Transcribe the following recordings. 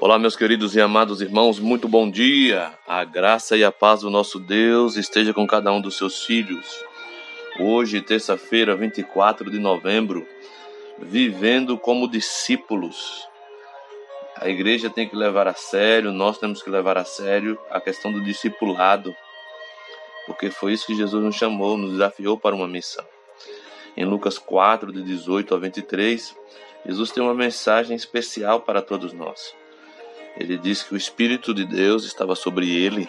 Olá, meus queridos e amados irmãos, muito bom dia. A graça e a paz do nosso Deus esteja com cada um dos seus filhos. Hoje, terça-feira, 24 de novembro, vivendo como discípulos. A igreja tem que levar a sério, nós temos que levar a sério a questão do discipulado, porque foi isso que Jesus nos chamou, nos desafiou para uma missão. Em Lucas 4, de 18 a 23, Jesus tem uma mensagem especial para todos nós ele diz que o Espírito de Deus estava sobre ele.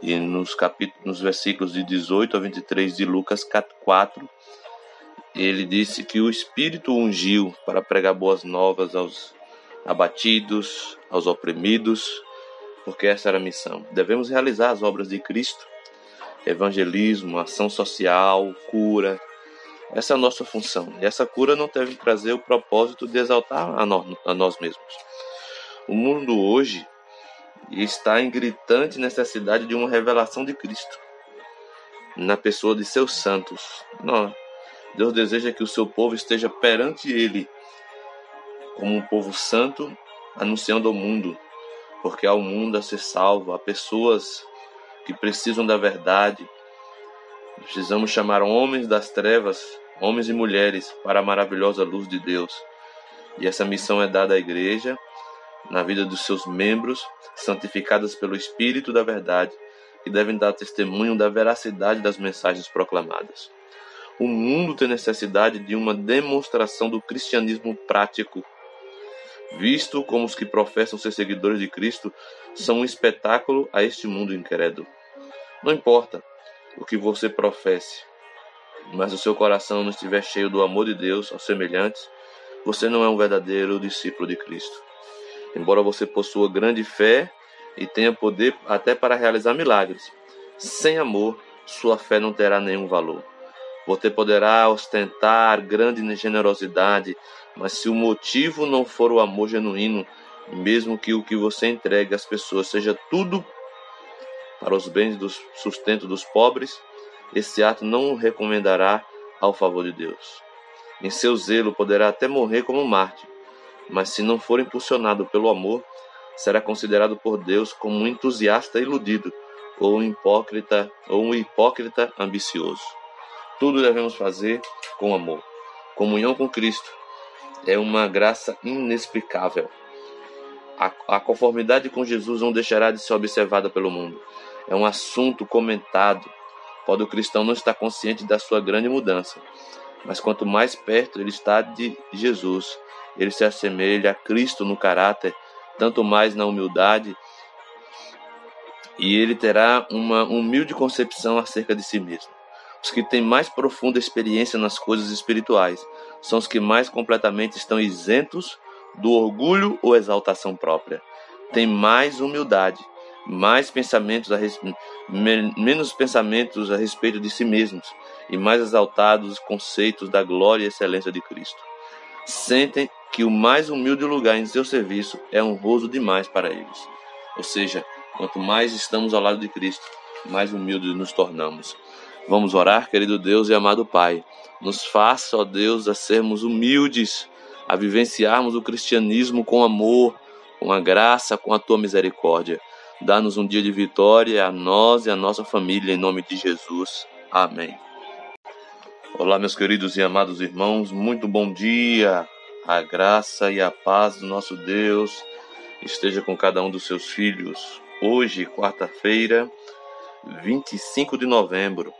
E nos, capítulos, nos versículos de 18 a 23 de Lucas 4, ele disse que o Espírito ungiu para pregar boas novas aos abatidos, aos oprimidos, porque essa era a missão. Devemos realizar as obras de Cristo, evangelismo, ação social, cura. Essa é a nossa função. E essa cura não deve trazer o propósito de exaltar a nós, a nós mesmos o mundo hoje está em gritante necessidade de uma revelação de Cristo na pessoa de seus santos. Não. Deus deseja que o seu povo esteja perante Ele como um povo santo, anunciando ao mundo, porque há um mundo a ser salvo, há pessoas que precisam da verdade. Precisamos chamar homens das trevas, homens e mulheres, para a maravilhosa luz de Deus. E essa missão é dada à igreja na vida dos seus membros, santificadas pelo Espírito da Verdade, que devem dar testemunho da veracidade das mensagens proclamadas. O mundo tem necessidade de uma demonstração do cristianismo prático, visto como os que professam ser seguidores de Cristo são um espetáculo a este mundo incrédulo. Não importa o que você professe, mas o seu coração não estiver cheio do amor de Deus aos semelhantes, você não é um verdadeiro discípulo de Cristo. Embora você possua grande fé e tenha poder até para realizar milagres, sem amor, sua fé não terá nenhum valor. Você poderá ostentar grande generosidade, mas se o motivo não for o amor genuíno, mesmo que o que você entregue às pessoas seja tudo para os bens do sustento dos pobres, esse ato não o recomendará ao favor de Deus. Em seu zelo poderá até morrer como mártir, mas se não for impulsionado pelo amor, será considerado por Deus como um entusiasta iludido ou um hipócrita ou um hipócrita ambicioso. Tudo devemos fazer com amor. Comunhão com Cristo é uma graça inexplicável. A, a conformidade com Jesus não deixará de ser observada pelo mundo. É um assunto comentado. Pode o cristão não estar consciente da sua grande mudança, mas quanto mais perto ele está de Jesus, ele se assemelha a Cristo no caráter, tanto mais na humildade, e ele terá uma humilde concepção acerca de si mesmo. Os que têm mais profunda experiência nas coisas espirituais são os que mais completamente estão isentos do orgulho ou exaltação própria. Têm mais humildade, mais pensamentos a res... menos pensamentos a respeito de si mesmos e mais exaltados os conceitos da glória e excelência de Cristo. Sentem que o mais humilde lugar em seu serviço é honroso demais para eles. Ou seja, quanto mais estamos ao lado de Cristo, mais humildes nos tornamos. Vamos orar, querido Deus e amado Pai. Nos faça, ó Deus, a sermos humildes, a vivenciarmos o cristianismo com amor, com a graça, com a tua misericórdia. Dá-nos um dia de vitória a nós e a nossa família, em nome de Jesus. Amém. Olá, meus queridos e amados irmãos, muito bom dia a graça e a paz do nosso Deus esteja com cada um dos seus filhos. Hoje, quarta-feira, 25 de novembro,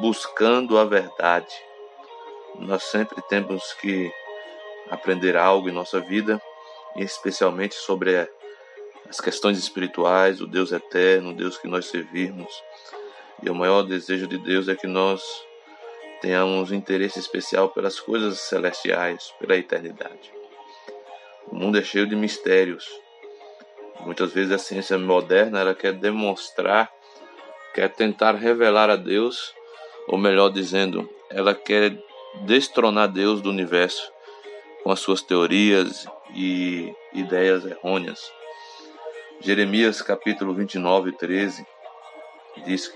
buscando a verdade. Nós sempre temos que aprender algo em nossa vida, especialmente sobre as questões espirituais, o Deus eterno, o Deus que nós servimos. E o maior desejo de Deus é que nós tenhamos um interesse especial pelas coisas celestiais, pela eternidade. O mundo é cheio de mistérios. Muitas vezes a ciência moderna ela quer demonstrar, quer tentar revelar a Deus, ou melhor dizendo, ela quer destronar Deus do universo com as suas teorias e ideias errôneas. Jeremias capítulo 29, 13 diz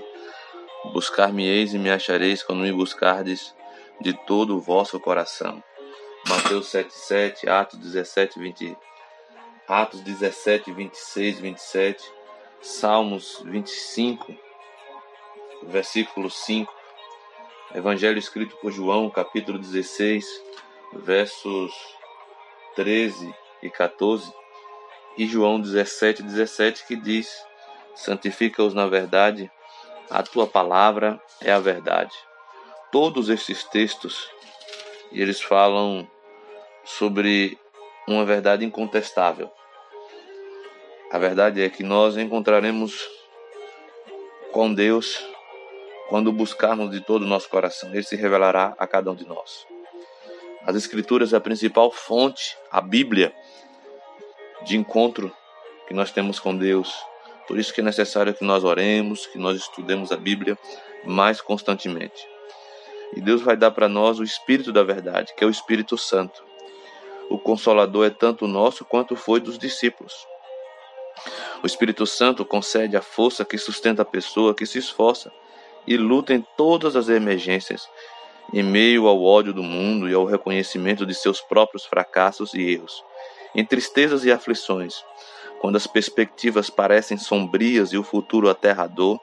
Buscar-me-eis e me achareis quando me buscardes de todo o vosso coração. Mateus 7,7, Atos 17, 20, Atos 17, 26, 27, Salmos 25, versículo 5, Evangelho escrito por João, capítulo 16, versos 13 e 14, e João 17, 17, que diz: Santifica-os na verdade, a tua palavra é a verdade. Todos estes textos, eles falam sobre uma verdade incontestável. A verdade é que nós encontraremos com Deus quando buscarmos de todo o nosso coração. Ele se revelará a cada um de nós. As Escrituras é a principal fonte, a Bíblia, de encontro que nós temos com Deus. Por isso que é necessário que nós oremos, que nós estudemos a Bíblia mais constantemente. E Deus vai dar para nós o Espírito da verdade, que é o Espírito Santo. O Consolador é tanto nosso quanto foi dos discípulos. O Espírito Santo concede a força que sustenta a pessoa que se esforça e luta em todas as emergências, em meio ao ódio do mundo e ao reconhecimento de seus próprios fracassos e erros, em tristezas e aflições, quando as perspectivas parecem sombrias e o futuro aterrador,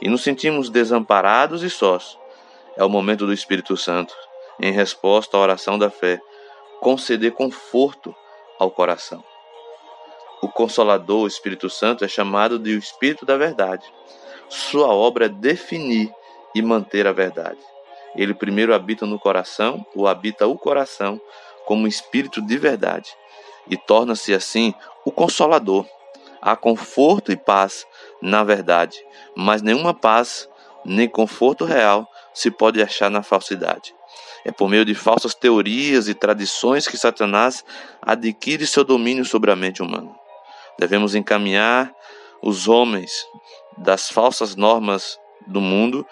e nos sentimos desamparados e sós. É o momento do Espírito Santo, em resposta à oração da fé, conceder conforto ao coração. O Consolador, o Espírito Santo, é chamado de o Espírito da Verdade. Sua obra é definir e manter a verdade. Ele primeiro habita no coração, ou habita o coração, como Espírito de verdade, e torna-se assim o Consolador. Há conforto e paz na verdade, mas nenhuma paz nem conforto real se pode achar na falsidade. É por meio de falsas teorias e tradições que Satanás adquire seu domínio sobre a mente humana. Devemos encaminhar os homens das falsas normas do mundo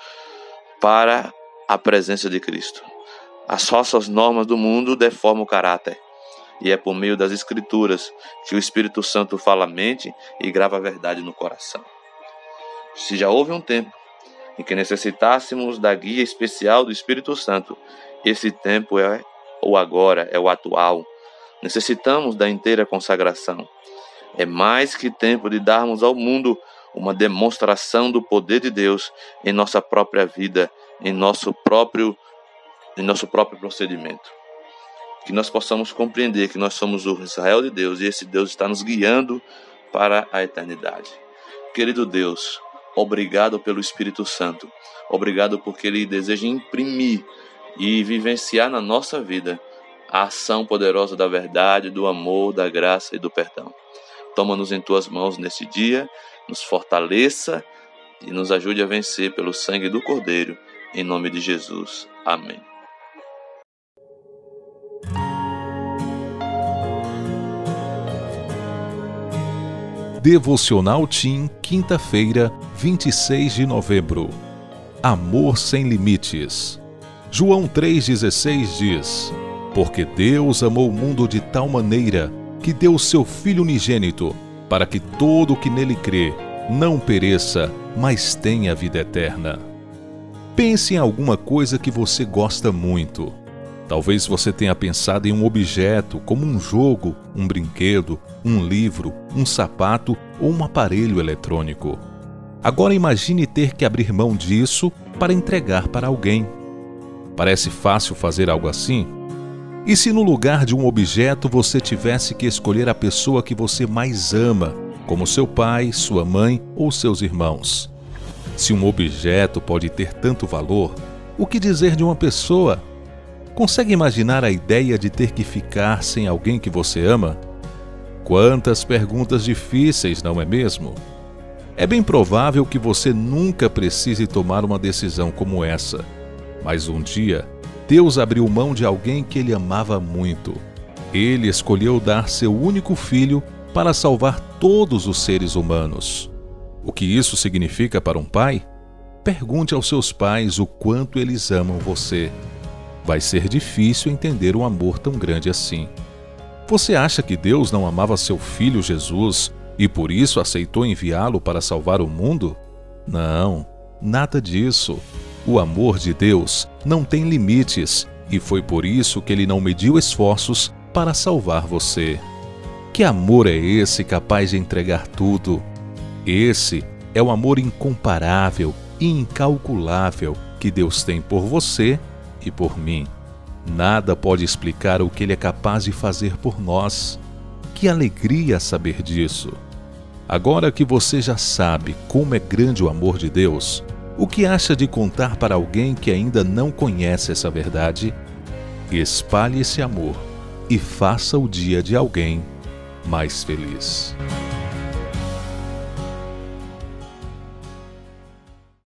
para a presença de Cristo. As falsas normas do mundo deformam o caráter, e é por meio das Escrituras que o Espírito Santo fala a mente e grava a verdade no coração. Se já houve um tempo em que necessitássemos da guia especial do Espírito Santo, esse tempo é o agora, é o atual. Necessitamos da inteira consagração. É mais que tempo de darmos ao mundo uma demonstração do poder de Deus em nossa própria vida, em nosso próprio em nosso próprio procedimento. Que nós possamos compreender que nós somos o Israel de Deus e esse Deus está nos guiando para a eternidade. Querido Deus, obrigado pelo Espírito Santo. Obrigado porque ele deseja imprimir e vivenciar na nossa vida a ação poderosa da verdade, do amor, da graça e do perdão. Toma-nos em tuas mãos neste dia, nos fortaleça e nos ajude a vencer pelo sangue do Cordeiro, em nome de Jesus. Amém. Devocional Tim, quinta-feira, 26 de novembro. Amor sem limites. João 3,16 diz: Porque Deus amou o mundo de tal maneira que deu seu Filho unigênito, para que todo o que nele crê não pereça, mas tenha vida eterna. Pense em alguma coisa que você gosta muito. Talvez você tenha pensado em um objeto, como um jogo, um brinquedo, um livro, um sapato ou um aparelho eletrônico. Agora imagine ter que abrir mão disso para entregar para alguém. Parece fácil fazer algo assim? E se no lugar de um objeto você tivesse que escolher a pessoa que você mais ama, como seu pai, sua mãe ou seus irmãos? Se um objeto pode ter tanto valor, o que dizer de uma pessoa? Consegue imaginar a ideia de ter que ficar sem alguém que você ama? Quantas perguntas difíceis, não é mesmo? É bem provável que você nunca precise tomar uma decisão como essa, mas um dia Deus abriu mão de alguém que ele amava muito. Ele escolheu dar seu único filho para salvar todos os seres humanos. O que isso significa para um pai? Pergunte aos seus pais o quanto eles amam você. Vai ser difícil entender um amor tão grande assim. Você acha que Deus não amava seu filho Jesus e por isso aceitou enviá-lo para salvar o mundo? Não, nada disso. O amor de Deus não tem limites e foi por isso que ele não mediu esforços para salvar você. Que amor é esse capaz de entregar tudo? Esse é o amor incomparável e incalculável que Deus tem por você e por mim. Nada pode explicar o que Ele é capaz de fazer por nós. Que alegria saber disso! Agora que você já sabe como é grande o amor de Deus, o que acha de contar para alguém que ainda não conhece essa verdade? Espalhe esse amor e faça o dia de alguém mais feliz.